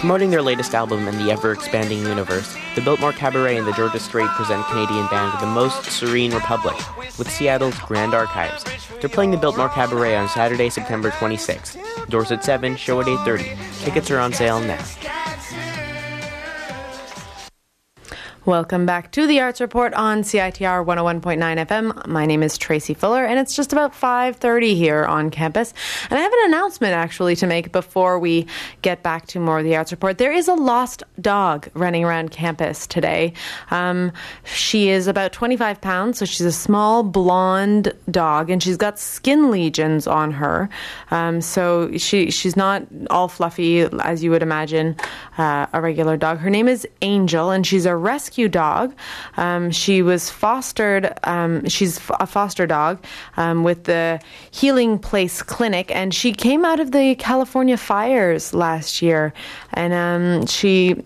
Promoting their latest album in the ever expanding universe, the Biltmore Cabaret and the Georgia Straight present Canadian band The Most Serene Republic with Seattle's Grand Archives. They're playing the Biltmore Cabaret on Saturday, September 26th. Doors at 7, show at 8.30. Tickets are on sale now. Welcome back to the Arts Report on CITR 101.9 FM. My name is Tracy Fuller and it's just about 5:30 here on campus. And I have an announcement actually to make before we get back to more of the Arts Report. There is a lost dog running around campus today. Um, she is about 25 pounds, so she's a small blonde dog and she's got skin lesions on her. Um, so she she's not all fluffy as you would imagine uh, a regular dog. Her name is Angel and she's a rescue dog. Um, she was fostered, um, she's a foster dog um, with the Healing Place Clinic, and she came out of the California fires last year. And um, she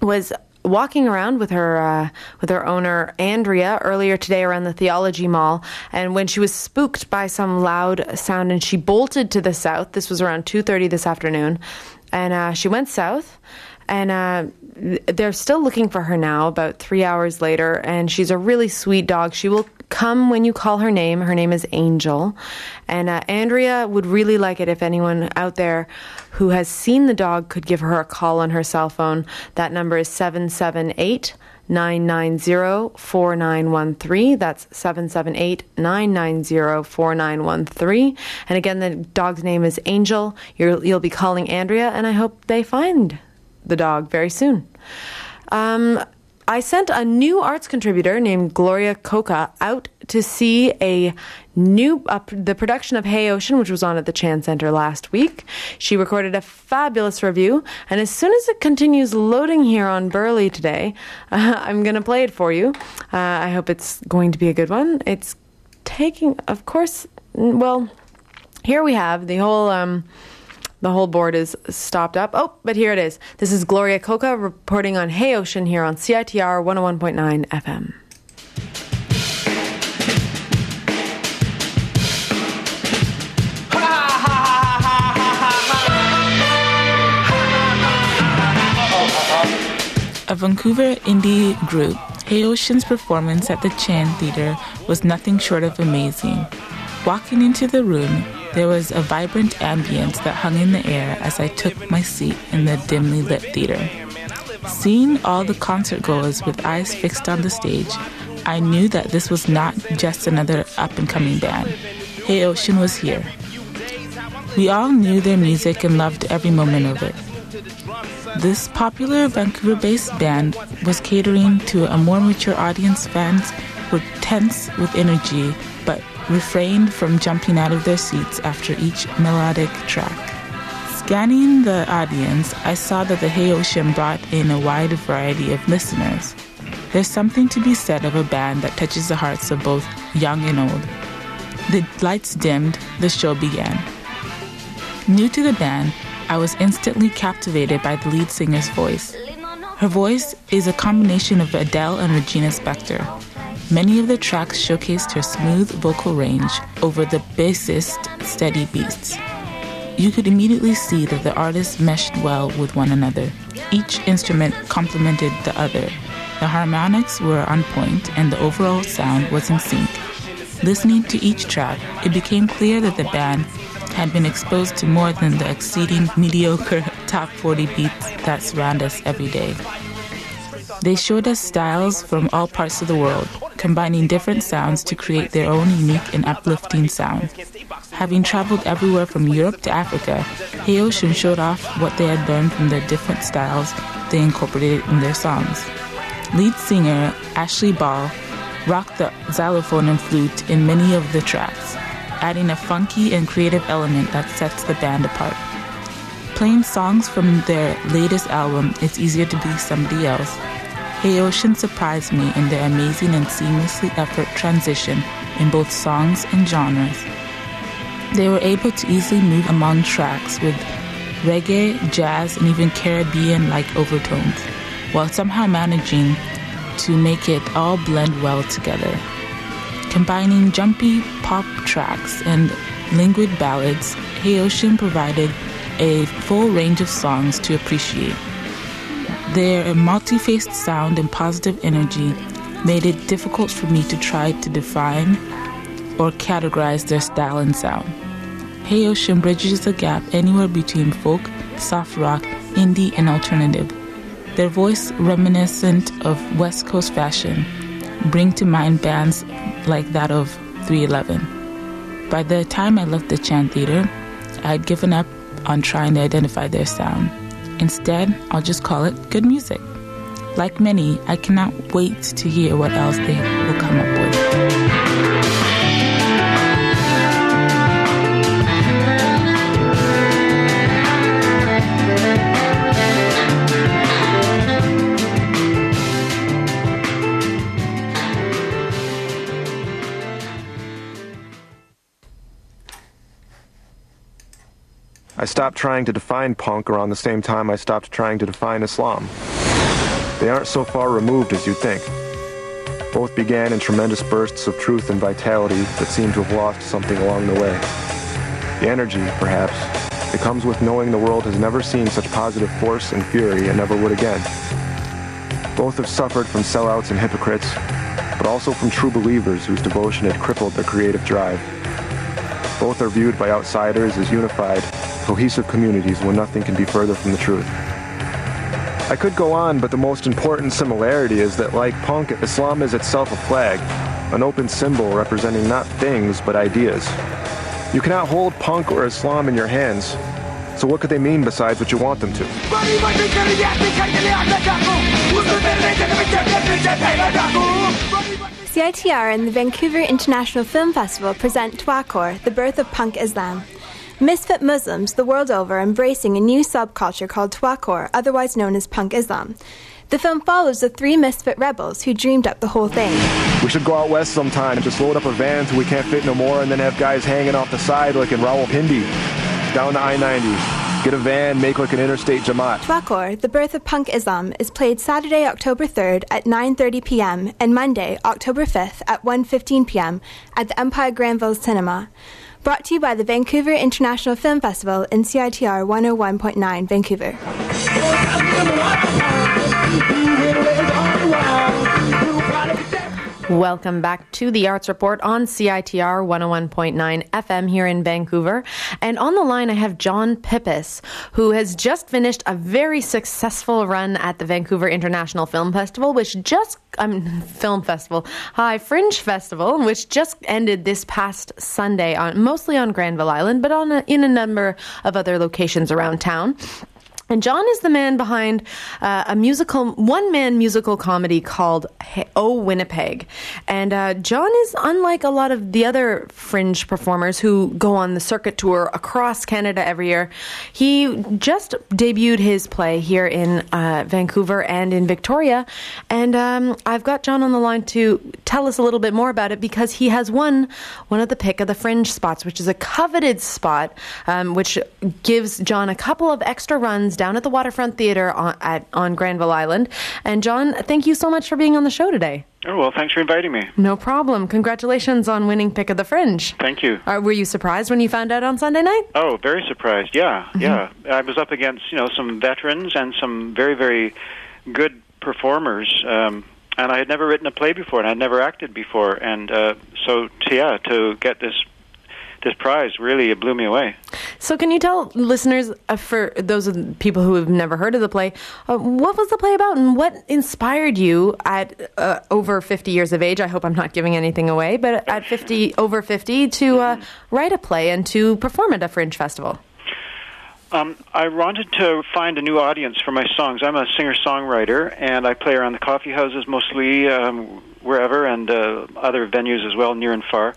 was walking around with her uh, with her owner Andrea earlier today around the Theology Mall, and when she was spooked by some loud sound, and she bolted to the south. This was around two thirty this afternoon, and uh, she went south and uh, they're still looking for her now about three hours later and she's a really sweet dog she will come when you call her name her name is angel and uh, andrea would really like it if anyone out there who has seen the dog could give her a call on her cell phone that number is 778 990 4913. That's 778 990 4913. And again, the dog's name is Angel. you you'll be calling Andrea, and I hope they find the dog very soon. Um, I sent a new arts contributor named Gloria Coca out to see a new uh, the production of Hey Ocean, which was on at the Chan Center last week. She recorded a fabulous review, and as soon as it continues loading here on Burley today, uh, I'm going to play it for you. Uh, I hope it's going to be a good one. It's taking, of course, well, here we have the whole. Um, the whole board is stopped up. Oh, but here it is. This is Gloria Coca reporting on Hey Ocean here on CITR 101.9 FM. A Vancouver indie group, Hey Ocean's performance at the Chan Theatre was nothing short of amazing. Walking into the room, there was a vibrant ambience that hung in the air as I took my seat in the dimly lit theater. Seeing all the concert goers with eyes fixed on the stage, I knew that this was not just another up and coming band. Hey Ocean was here. We all knew their music and loved every moment of it. This popular Vancouver based band was catering to a more mature audience. Fans were tense with energy, refrained from jumping out of their seats after each melodic track. Scanning the audience, I saw that the Hey Ocean brought in a wide variety of listeners. There's something to be said of a band that touches the hearts of both young and old. The lights dimmed, the show began. New to the band, I was instantly captivated by the lead singer's voice. Her voice is a combination of Adele and Regina Spektor. Many of the tracks showcased her smooth vocal range over the bassist steady beats. You could immediately see that the artists meshed well with one another. Each instrument complemented the other. The harmonics were on point and the overall sound was in sync. Listening to each track, it became clear that the band had been exposed to more than the exceeding mediocre top 40 beats that surround us every day. They showed us styles from all parts of the world, combining different sounds to create their own unique and uplifting sound. Having traveled everywhere from Europe to Africa, Hey Ocean showed off what they had learned from their different styles they incorporated in their songs. Lead singer Ashley Ball rocked the xylophone and flute in many of the tracks, adding a funky and creative element that sets the band apart. Playing songs from their latest album, It's Easier to Be Somebody Else, Ocean surprised me in their amazing and seamlessly effort transition in both songs and genres. They were able to easily move among tracks with reggae, jazz, and even Caribbean like overtones, while somehow managing to make it all blend well together. Combining jumpy pop tracks and languid ballads, Ocean provided a full range of songs to appreciate. Their multi-faced sound and positive energy made it difficult for me to try to define or categorize their style and sound. Hey Ocean bridges the gap anywhere between folk, soft rock, indie, and alternative. Their voice, reminiscent of West Coast fashion, bring to mind bands like that of 311. By the time I left the Chan Theater, I had given up on trying to identify their sound. Instead, I'll just call it good music. Like many, I cannot wait to hear what else they stopped trying to define punk around the same time I stopped trying to define Islam. They aren't so far removed as you think. Both began in tremendous bursts of truth and vitality that seem to have lost something along the way. The energy, perhaps, that comes with knowing the world has never seen such positive force and fury and never would again. Both have suffered from sellouts and hypocrites, but also from true believers whose devotion had crippled their creative drive. Both are viewed by outsiders as unified, cohesive communities when nothing can be further from the truth. I could go on, but the most important similarity is that, like punk, Islam is itself a flag, an open symbol representing not things, but ideas. You cannot hold punk or Islam in your hands, so what could they mean besides what you want them to? CITR and the Vancouver International Film Festival present Taqwacore, the birth of punk Islam. Misfit Muslims the world over embracing a new subculture called Taqwacore, otherwise known as punk Islam. The film follows the three misfit rebels who dreamed up the whole thing. We should go out west sometime, just load up a van till we can't fit no more, and then have guys hanging off the side like in Rawalpindi, down to I-90. Get a van, make like an interstate Jamaat. Taqwacore, the birth of punk Islam, is played Saturday, October 3rd at 9:30 p.m. and Monday, October 5th at 1:15 p.m. at the Empire Granville Cinema. Brought to you by the Vancouver International Film Festival in CITR 101.9 Vancouver. Welcome back to the Arts Report on CITR 101.9 FM here in Vancouver. And on the line, I have John Pippis, who has just finished a very successful run at the Vancouver International Film Festival, which just, I um, mean, Film Festival, Hi, Fringe Festival, which just ended this past Sunday, on mostly on Granville Island, but on a, in a number of other locations around town. And John is the man behind uh, a musical, one man musical comedy called Oh Winnipeg. And uh, John is unlike a lot of the other fringe performers who go on the circuit tour across Canada every year. He just debuted his play here in uh, Vancouver and in Victoria. And um, I've got John on the line to tell us a little bit more about it because he has won one of the pick of the fringe spots, which is a coveted spot, um, which gives John a couple of extra runs down at the Waterfront Theatre on, at, on Granville Island. And John, thank you so much for being on the show today. Oh, well, thanks for inviting me. No problem. Congratulations on winning Pick of the Fringe. Thank you. Uh, were you surprised when you found out on Sunday night? Oh, very surprised. Yeah, mm-hmm. yeah. I was up against, you know, some veterans and some very, very good performers. Um, and I had never written a play before, and I'd never acted before. And uh, so, yeah, to get this this prize really blew me away. So, can you tell listeners, uh, for those people who have never heard of the play, uh, what was the play about, and what inspired you at uh, over fifty years of age? I hope I'm not giving anything away, but at fifty, over fifty, to uh, write a play and to perform at a fringe festival. Um, I wanted to find a new audience for my songs. I'm a singer-songwriter, and I play around the coffee houses mostly, um, wherever, and uh, other venues as well, near and far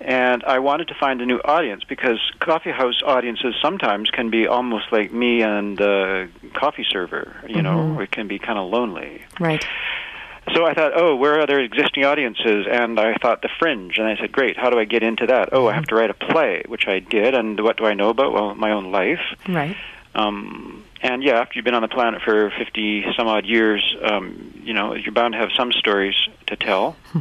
and I wanted to find a new audience because coffee house audiences sometimes can be almost like me and the coffee server. You mm-hmm. know, it can be kind of lonely. Right. So I thought, oh, where are there existing audiences? And I thought the Fringe, and I said, great. How do I get into that? Oh, I have to write a play, which I did. And what do I know about? Well, my own life. Right. Um, and yeah, after you've been on the planet for fifty some odd years, um, you know you're bound to have some stories to tell.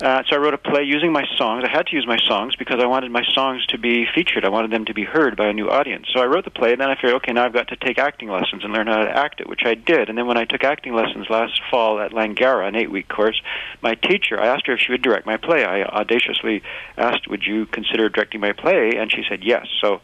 Uh, so I wrote a play using my songs. I had to use my songs because I wanted my songs to be featured. I wanted them to be heard by a new audience. So I wrote the play, and then I figured, okay, now I've got to take acting lessons and learn how to act it, which I did. And then when I took acting lessons last fall at Langara, an eight-week course, my teacher, I asked her if she would direct my play. I audaciously asked, would you consider directing my play? And she said yes. So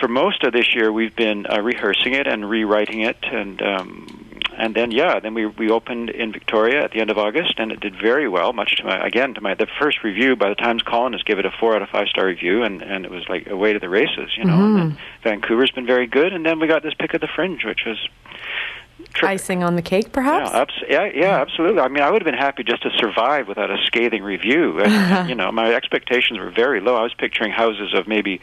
for most of this year, we've been uh, rehearsing it and rewriting it, and um, and then yeah, then we we opened in Victoria at the end of August, and it did very well. Much to my again to my the first review by the Times Colonist gave it a four out of five star review, and and it was like away to the races, you know. Mm-hmm. And Vancouver's been very good, and then we got this pick of the fringe, which was terrific. Icing on the cake, perhaps? Yeah, yeah, yeah, absolutely. I mean, I would have been happy just to survive without a scathing review. And, you know, my expectations were very low. I was picturing houses of maybe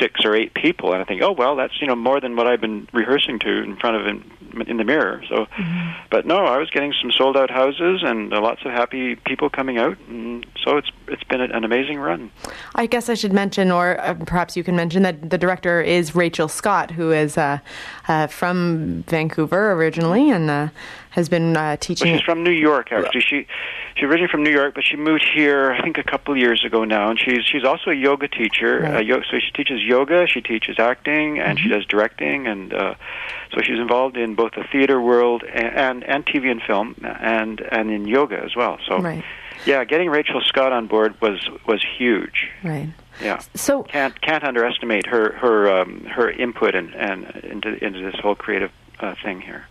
six or eight people, and I think, oh well, that's you know more than what I've been rehearsing to in front of in, in the mirror. So, but no, I was getting some sold out houses and uh, lots of happy people coming out, and so it's it's been an amazing run. I guess I should mention, or uh, perhaps you can mention, that the director is Rachel Scott, who is uh, uh, from Vancouver originally and uh, has been uh, Well, teaching. she's from New York, actually. She she's originally from New York, but she moved here, I think, a couple of years ago now. And she's she's also a yoga teacher. Right. Uh, yo- so she teaches yoga, she teaches acting, and she does directing, and uh, so she's involved in both the theater world and, and and TV and film, and and in yoga as well. So Right. yeah, getting Rachel Scott on board was was huge. Right. Yeah. So, Can't can't underestimate her her um, her input and and into into this whole creative uh, thing here.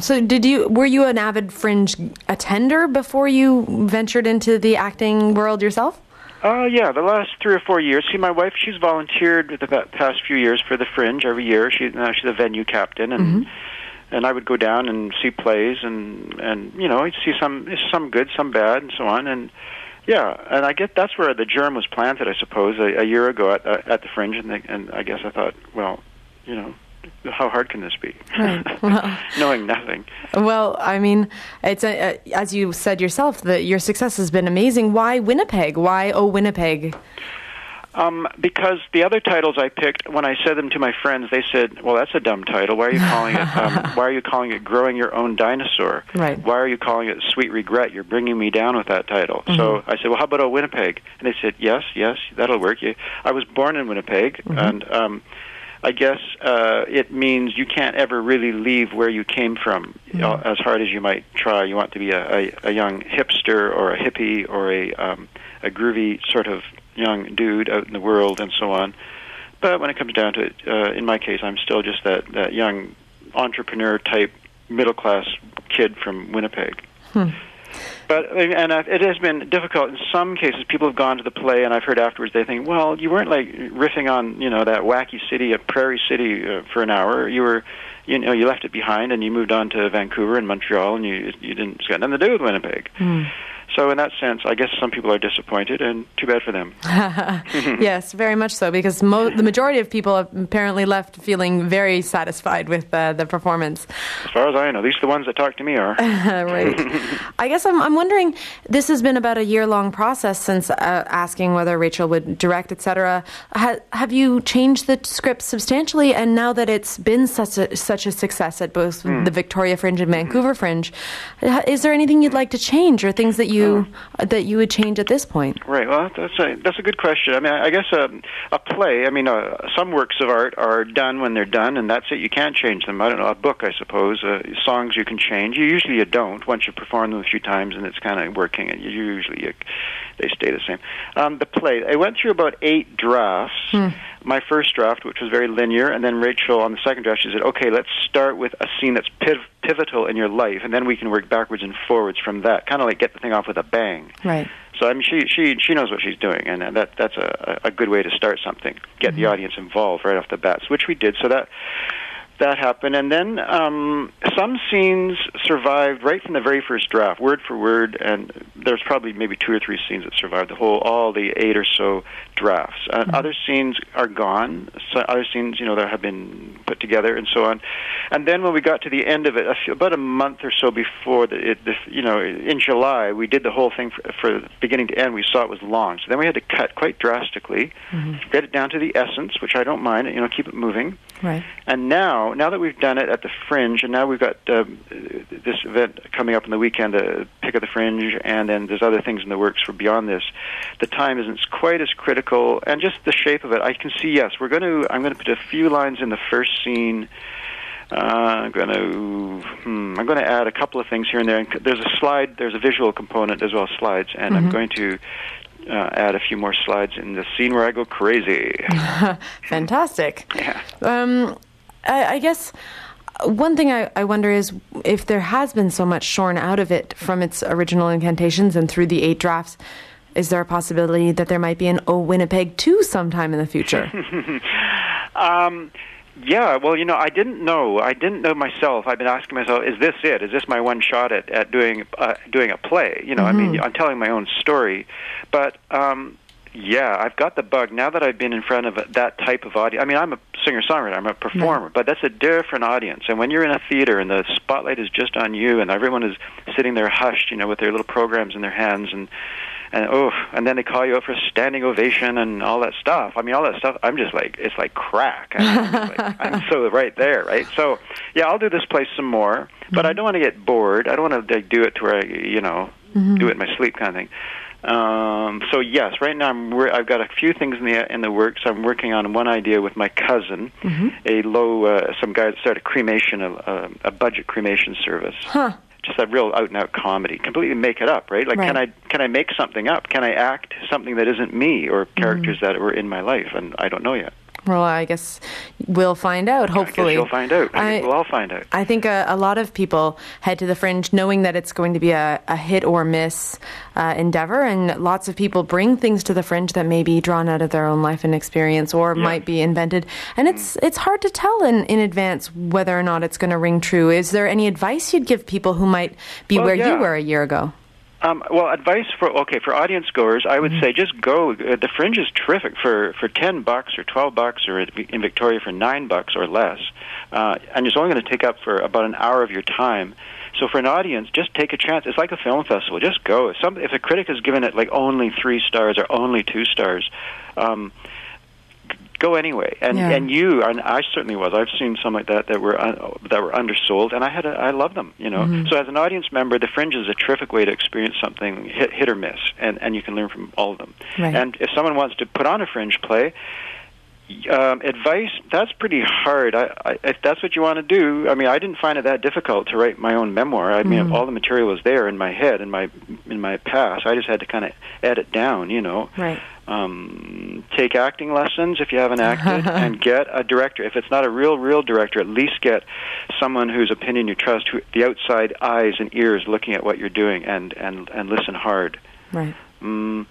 so did you? Were you an avid Fringe attender before you ventured into the acting world yourself? Uh, yeah, the last three or four years. See, my wife, she's volunteered the past few years for the Fringe every year. She now she's a venue captain, and and I would go down and see plays, and and you know, I'd see some some good, some bad, and so on, and yeah, and I get that's where the germ was planted, I suppose, a, a year ago at uh, at the Fringe, and the, and I guess I thought, well, you know, how hard can this be? Right. Well- Knowing nothing. Well, I mean, it's a, uh, as you said yourself that your success has been amazing. Why Winnipeg? Why oh Winnipeg? Um, because the other titles I picked, when I said them to my friends, they said, "Well, that's a dumb title. Why are you calling it? Um, why are you calling it Growing Your Own Dinosaur? Right. Why are you calling it Sweet Regret? You're bringing me down with that title." So I said, "Well, how about a Winnipeg?" And they said, "Yes, yes, that'll work." I was born in Winnipeg, and um, I guess uh, it means you can't ever really leave where you came from, you know, as hard as you might try. You want to be a, a, a young hipster or a hippie or a um, a groovy sort of young dude out in the world and so on. But when it comes down to it, uh, in my case, I'm still just that that young entrepreneur type middle class kid from Winnipeg. But and it has been difficult in some cases. People have gone to the play, and I've heard afterwards they think, "Well, you weren't like riffing on you know that wacky city, a prairie city, uh, for an hour. You were, you know, you left it behind, and you moved on to Vancouver and Montreal, and you you didn't it's got nothing to do with Winnipeg." So in that sense, I guess some people are disappointed, and too bad for them. yes, very much so, because mo- the majority of people have apparently left feeling very satisfied with uh, the performance. As far as I know, at least the ones that talk to me are. right. I guess I'm, I'm wondering. This has been about a year long process since uh, asking whether Rachel would direct, etc. Ha- have you changed the script substantially? And now that it's been such a such a success at both the Victoria Fringe and Vancouver Fringe, ha- is there anything you'd like to change, or things that you that you would change at this point? Right. Well, that's a that's a good question. I mean, I guess a a play. I mean, uh, some works of art are done when they're done, and that's it. You can't change them. I don't know. A book, I suppose. Uh, songs you can change. You usually you don't. Once you perform them a few times, and it's kind of working, and you usually you, they stay the same. Um, the play. I went through about eight drafts. My first draft, which was very linear, and then Rachel on the second draft, she said, "Okay, let's start with a scene that's piv- pivotal in your life, and then we can work backwards and forwards from that. Kind of like get the thing off with a bang." Right. So I mean, she she she knows what she's doing, and that that's a a good way to start something. Get the mm-hmm. audience involved right off the bat, which we did. So that that happened, and then um, some scenes survived right from the very first draft, word for word. And there's probably maybe two or three scenes that survived the whole, all the eight or so drafts. Uh, Other scenes are gone. So other scenes, you know, that have been put together and so on. And then when we got to the end of it, a few, about a month or so before the, it, the, you know, in July, we did the whole thing for, for beginning to end. We saw it was long, so then we had to cut quite drastically, Mm-hmm. get it down to the essence, which I don't mind. You know, keep it moving. Right. And now, now that we've done it at the Fringe, and now we've got um, this event coming up in the weekend, uh, Pick of the Fringe, and then there's other things in the works for beyond this. The time isn't quite as critical, and just the shape of it. I can see. Yes, we're going to. I'm going to put a few lines in the first scene. Uh, I'm going to. Hmm, I'm going to add a couple of things here and there. And there's a slide. There's a visual component as well as slides, and I'm going to. Uh, add a few more slides in the scene where I go crazy. Fantastic. Yeah. Um, I, I guess one thing I, I wonder is if there has been so much shorn out of it from its original incantations and through the eight drafts, is there a possibility that there might be an O Winnipeg 2 sometime in the future? Um, yeah, well, you know, I didn't know. I didn't know myself. I've been asking myself, is this it? Is this my one shot at, at doing uh, doing a play? You know, I mean, I'm telling my own story, but um, yeah, I've got the bug now that I've been in front of that type of audience. I mean, I'm a singer songwriter, I'm a performer, but that's a different audience. And when you're in a theater and the spotlight is just on you, and everyone is sitting there hushed, you know, with their little programs in their hands, and and oh, and then they call you up for a standing ovation and all that stuff. I mean, all that stuff. I'm just like it's like crack. I'm, like, I'm so right there, right? So yeah, I'll do this place some more, but I mm-hmm. don't want to get bored. I don't want to like, do it to where I, you know, mm-hmm. do it in my sleep kind of thing. Um, so yes, right now I'm wor- I've got a few things in the in the works. I'm working on one idea with my cousin, a low uh, some guy that started cremation, a, a, a budget cremation service. Huh. Just a real out and out comedy. Completely make it up, right? Like, can I can I make something up? Can I act something that isn't me or characters that were in my life? And I don't know yet. Well, I guess we'll find out, hopefully. You'll find out. I, I- we'll all find out. I think a, a lot of people head to the fringe knowing that it's going to be a, a hit or miss uh, endeavor, and lots of people bring things to the fringe that may be drawn out of their own life and experience or might be invented. And it's it's hard to tell in, in advance whether or not it's going to ring true. Is there any advice you'd give people who might be Well, where you were a year ago? Um, well, advice for okay for audience goers, I would say just go. Uh, the Fringe is terrific for for ten bucks or twelve bucks, or in Victoria for nine bucks or less, uh, and it's only going to take up for about an hour of your time. So for an audience, just take a chance. It's like a film festival. Just go. If some if a critic has given it like only three stars or only two stars. Um, go anyway. And Yeah. and you and I certainly was. I've seen some like that that were un, that were undersold, and I had a, I love them. You know. Mm-hmm. So as an audience member, the Fringe is a terrific way to experience something hit, hit or miss, and and you can learn from all of them. Right. And if someone wants to put on a Fringe play. Um, advice that's pretty hard. I, I, if that's what you want to do, I mean, I didn't find it that difficult to write my own memoir. I mean, all the material was there in my head, in my in my past. I just had to kind of edit down, you know Right. Um, take acting lessons if you haven't acted, and get a director. If it's not a real, real director, at least get someone whose opinion you trust, who, the outside eyes and ears looking at what you're doing, and and and listen hard. Right. Mm,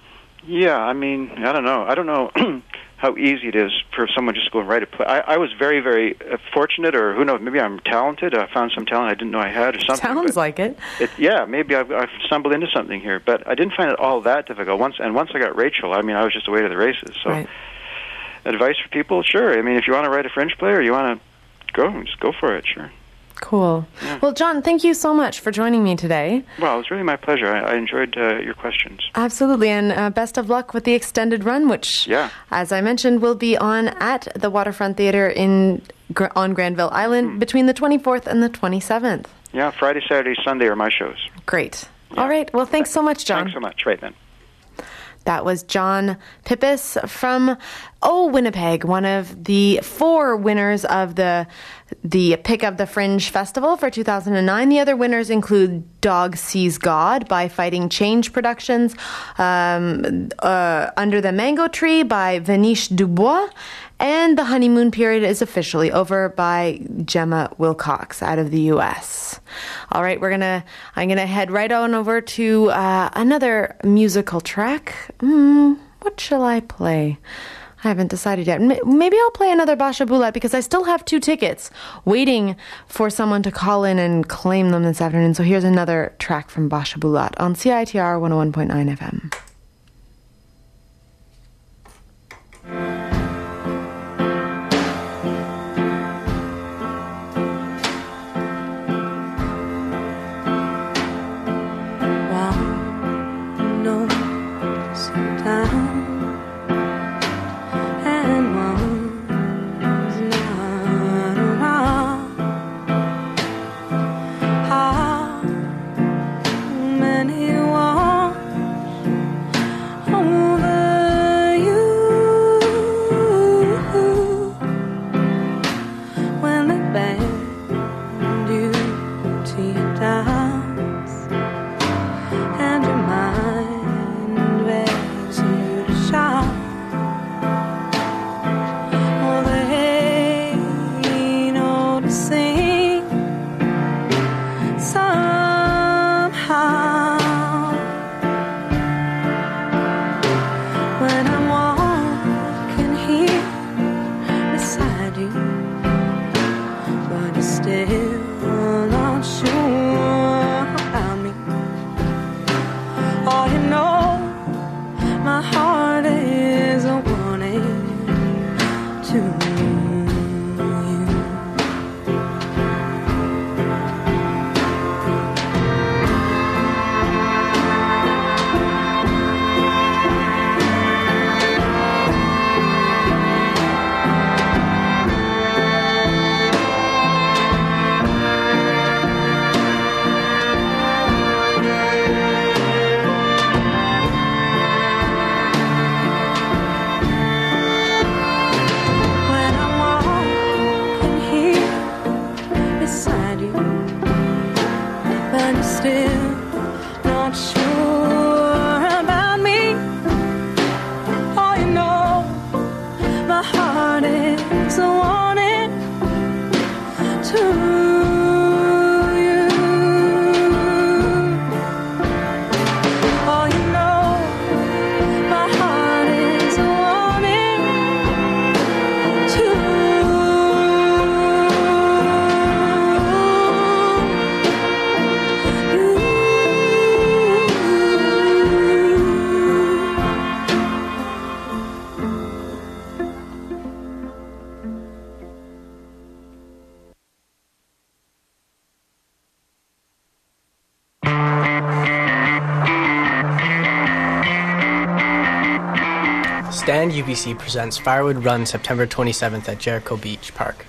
yeah, I mean, I don't know. I don't know how easy it is for someone just to go and write a play. I, I was very, very uh, fortunate, or who knows, maybe I'm talented. I found some talent I didn't know I had, or something. Sounds like it. it, yeah, maybe I've, I've stumbled into something here, but I didn't find it all that difficult. Once and once I got Rachel, I mean, I was just away to the races. So, Right. advice for people? Sure. I mean, if you want to write a Fringe play or you want to go, just go for it. Sure. Cool. Well, John, thank you so much for joining me today. Well, it was really my pleasure. I, I enjoyed uh, your questions. Absolutely, and uh, best of luck with the extended run, which, Yeah. as I mentioned, will be on at the Waterfront Theater in on Granville Island Mm-hmm. between the 24th and the 27th. Yeah, Friday, Saturday, Sunday are my shows. Great. All right. Well, thanks so much, John. Thanks so much. Right then. That was John Pippis from Oh Winnipeg, one of the four winners of the the Pick of the Fringe Festival for 2009. The other winners include Dog Sees God by Fighting Change Productions, um, uh, Under the Mango Tree by Vanish Dubois, and The Honeymoon Period is officially over by Gemma Wilcox out of the U.S. All right, we're gonna. I'm gonna head right on over to uh, another musical track. Hmm, what shall I play? I haven't decided yet. Maybe I'll play another Basia Bulat because I still have two tickets waiting for someone to call in and claim them this afternoon. So here's another track from Basia Bulat on CITR 101.9 FM. UBC presents Firewood Run September 27th at Jericho Beach Park.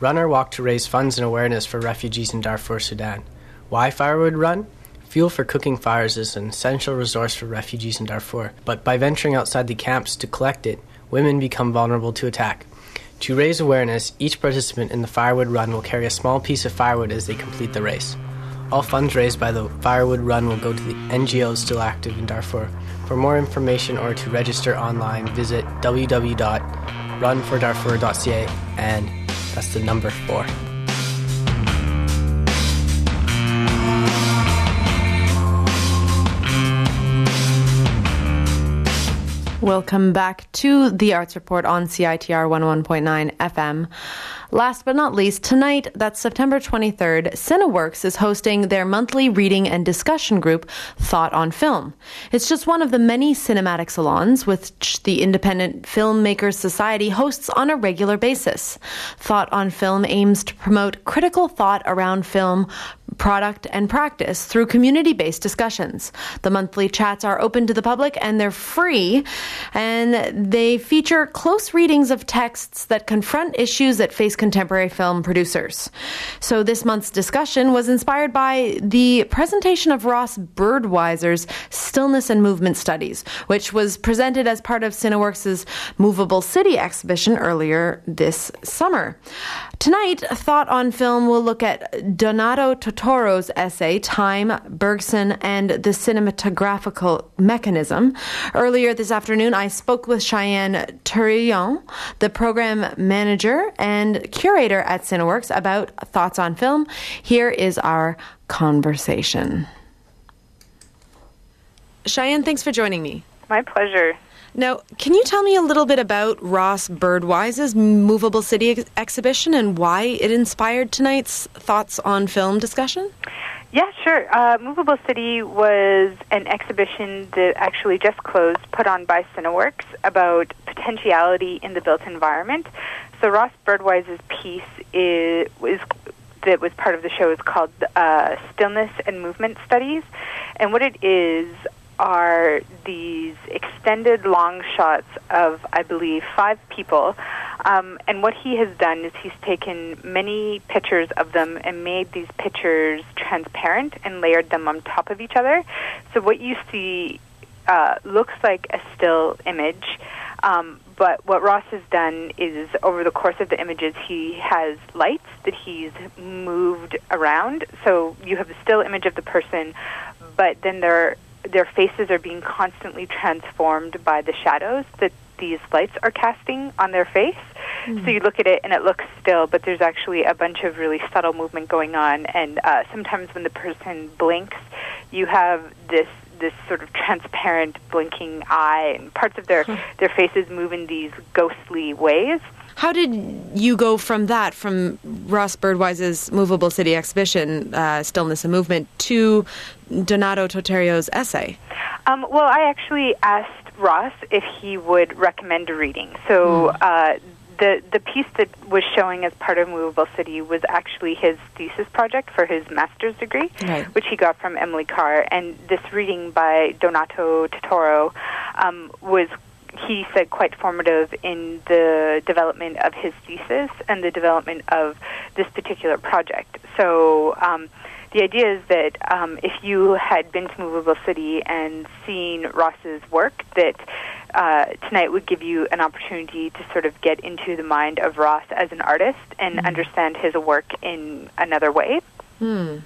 Runner walk to raise funds and awareness for refugees in Darfur, Sudan. Why Firewood Run? Fuel for cooking fires is an essential resource for refugees in Darfur, but by venturing outside the camps to collect it, women become vulnerable to attack. To raise awareness, each participant in the Firewood Run will carry a small piece of firewood as they complete the race. All funds raised by the Firewood Run will go to the NGOs still active in Darfur. For more information or to register online, visit www.runfordarfur.ca and that's the number four. Welcome back to the Arts Report on CITR 101.9 FM. Last but not least, tonight, that's September 23rd, Cineworks is hosting their monthly reading and discussion group, Thought on Film. It's just one of the many cinematic salons which the Independent Filmmakers Society hosts on a regular basis. Thought on Film aims to promote critical thought around film product and practice through community based discussions. The monthly chats are open to the public and they're free, and they feature close readings of texts that confront issues that face contemporary film producers. So, this month's discussion was inspired by the presentation of Ross Birdwise's Stillness and Movement Studies, which was presented as part of Cineworks' Movable City exhibition earlier this summer. Tonight, Thought on Film will look at Donato Totaro's essay, Time, Bergson, and the Cinematographical Mechanism. Earlier this afternoon, I spoke with Cheyenne Turillon, the program manager and curator at Cineworks, about thoughts on film. Here is our conversation. Cheyenne, thanks for joining me. My pleasure. Now, can you tell me a little bit about Ross Birdwise's Movable City ex- exhibition and why it inspired tonight's Thoughts on Film discussion? Yeah, sure. Uh, Movable City was an exhibition that actually just closed, put on by Cineworks, about potentiality in the built environment. So Ross Birdwise's piece is, is that was part of the show is called uh, Stillness and Movement Studies, and what it is are these extended long shots of, I believe, five people. Um, and what he has done is he's taken many pictures of them and made these pictures transparent and layered them on top of each other. So what you see uh, looks like a still image. Um, but what Ross has done is, over the course of the images, he has lights that he's moved around. So you have the still image of the person, but then their their faces are being constantly transformed by the shadows that these lights are casting on their face. Hmm. So you look at it and it looks still, but there's actually a bunch of really subtle movement going on. And uh, sometimes when the person blinks, you have this this sort of transparent blinking eye, and parts of their their faces move in these ghostly ways. How did you go from that, from Ross Birdwise's Movable City exhibition, uh, Stillness and Movement, to Donato Totaro's essay? Um, well, I actually asked Ross if he would recommend a reading. So uh, the the piece that was showing as part of Movable City was actually his thesis project for his master's degree, Right. which he got from Emily Carr. And this reading by Donato Totaro um, was. He said quite formative in the development of his thesis and the development of this particular project. So um, the idea is that um, if you had been to Movable City and seen Ross's work, that uh, tonight would give you an opportunity to sort of get into the mind of Ross as an artist and understand his work in another way. Hmm.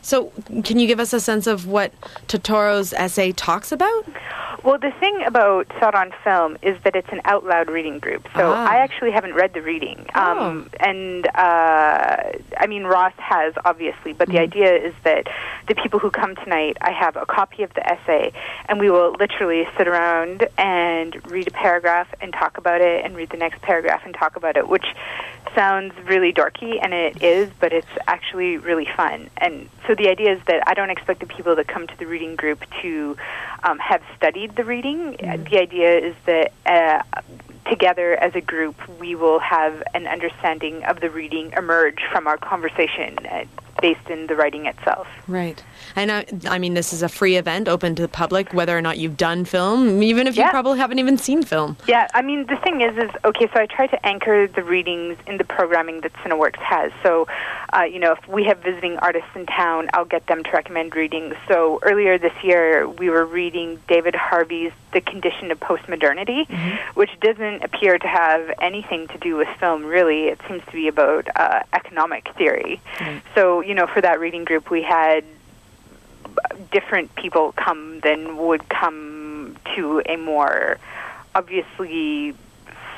So, can you give us a sense of what Totaro's essay talks about? Well, the thing about Thought on Film is that it's an out loud reading group. So Ah. I actually haven't read the reading. Um, and uh, I mean, Ross has, obviously, but the idea is that the people who come tonight, I have a copy of the essay, and we will literally sit around and read a paragraph and talk about it, and read the next paragraph and talk about it, which sounds really dorky, and it is, but it's actually really fun. And so the idea is that I don't expect the people that come to the reading group to um, have studied the reading. Uh, The idea is that uh, together as a group, we will have an understanding of the reading emerge from our conversation uh, based in the writing itself. Right. And I, I mean, this is a free event open to the public, whether or not you've done film, even if you probably haven't even seen film. Yeah, I mean the thing is, is okay. So I try to anchor the readings in the programming that Cineworks has. So, uh, you know, if we have visiting artists in town, I'll get them to recommend readings. So earlier this year, we were reading David Harvey's *The Condition of Postmodernity*, which doesn't appear to have anything to do with film. Really, it seems to be about uh, economic theory. So, you know, for that reading group, we had different people come than would come to a more obviously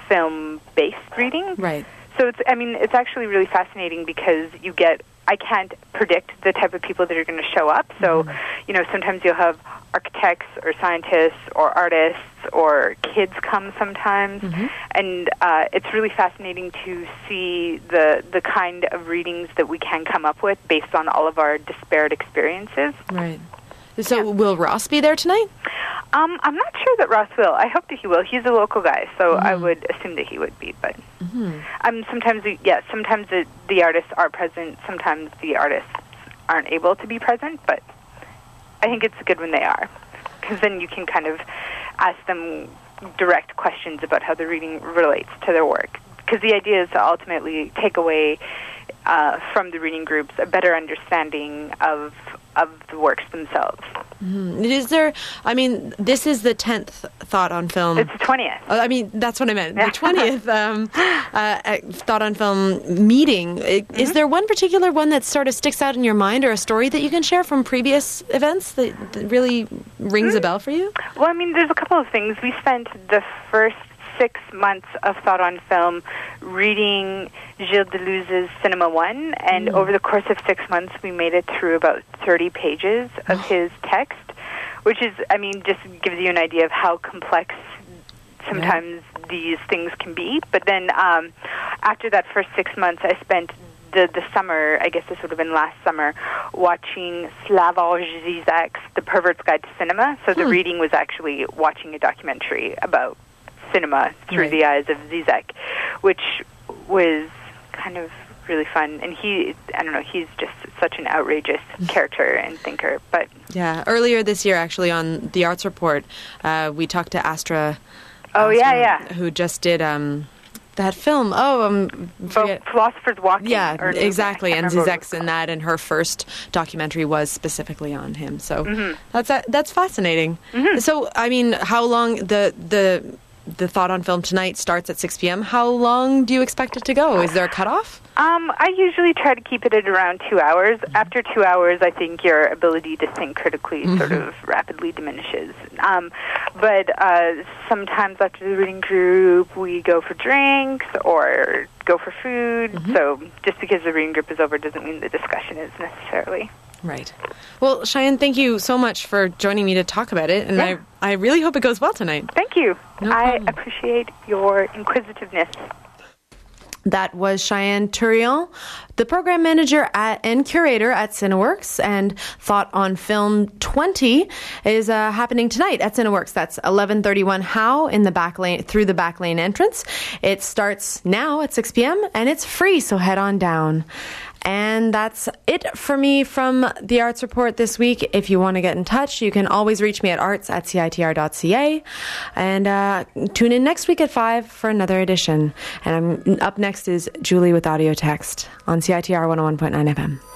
film based reading. Right. So it's I mean it's actually really fascinating because you get I can't predict the type of people that are going to show up. So, you know, sometimes you'll have architects or scientists or artists or kids come sometimes, and uh, it's really fascinating to see the the kind of readings that we can come up with based on all of our disparate experiences. Right. So, will Ross be there tonight? Um, I'm not sure that Ross will. I hope that he will. He's a local guy, so I would assume that he would be. But um, sometimes, we, yeah, sometimes the, the artists are present. Sometimes the artists aren't able to be present. But I think it's good when they are, because then you can kind of ask them direct questions about how the reading relates to their work. Because the idea is to ultimately take away uh, from the reading groups a better understanding of of the works themselves. Mhm. Is there, I mean, this is the 10th Thought on Film. It's the 20th. Oh, I mean, that's what I meant. The 20th um, uh, uh, Thought on Film meeting. Mm-hmm. Is there one particular one that sort of sticks out in your mind or a story that you can share from previous events that, that really rings a bell for you? Well, I mean, there's a couple of things. We spent the first six months of Thought on Film reading Gilles Deleuze's Cinema One, and over the course of six months, we made it through about 30 pages of his text, which is, I mean, just gives you an idea of how complex sometimes these things can be. But then um, after that first six months, I spent the the summer, I guess this would have been last summer, watching Slavoj Zizek's The Pervert's Guide to Cinema. So the reading was actually watching a documentary about cinema through Right. the eyes of Zizek, which was kind of really fun. And he, I don't know, he's just such an outrageous character and thinker. But Yeah, earlier this year, actually, on the Arts Report, uh, we talked to Astra. Oh, yeah, Astra, yeah. Who just did um, that film. Oh, um. Philosophers Walking. Yeah, or- exactly. And remember what it Zizek's in that, and her first documentary was specifically on him. So Mhm. that's that's fascinating. So, I mean, how long the the the thought on film tonight starts at 6 p.m. How long do you expect it to go? Is there a cutoff? Um, I usually try to keep it at around two hours. Mm-hmm. After two hours, I think your ability to think critically sort Mhm. of rapidly diminishes. Um, but uh, sometimes after the reading group, we go for drinks or go for food. Mm-hmm. So just because the reading group is over doesn't mean the discussion is necessarily. Right. Well, Cheyenne, thank you so much for joining me to talk about it, and Yeah. I I really hope it goes well tonight. Thank you. No I problem. appreciate your inquisitiveness. That was Cheyenne Turion, the program manager at, and curator at Cineworks, and Thought on Film 20 is uh, happening tonight at Cineworks. That's 1131 Howe in the back lane through the back lane entrance. It starts now at 6 p.m. and it's free, so head on down. And that's it for me from the Arts Report this week. If you want to get in touch, you can always reach me at arts at citr.ca. And uh, tune in next week at 5 for another edition. And I'm, up next is Julie with audio text on CITR 101.9 FM.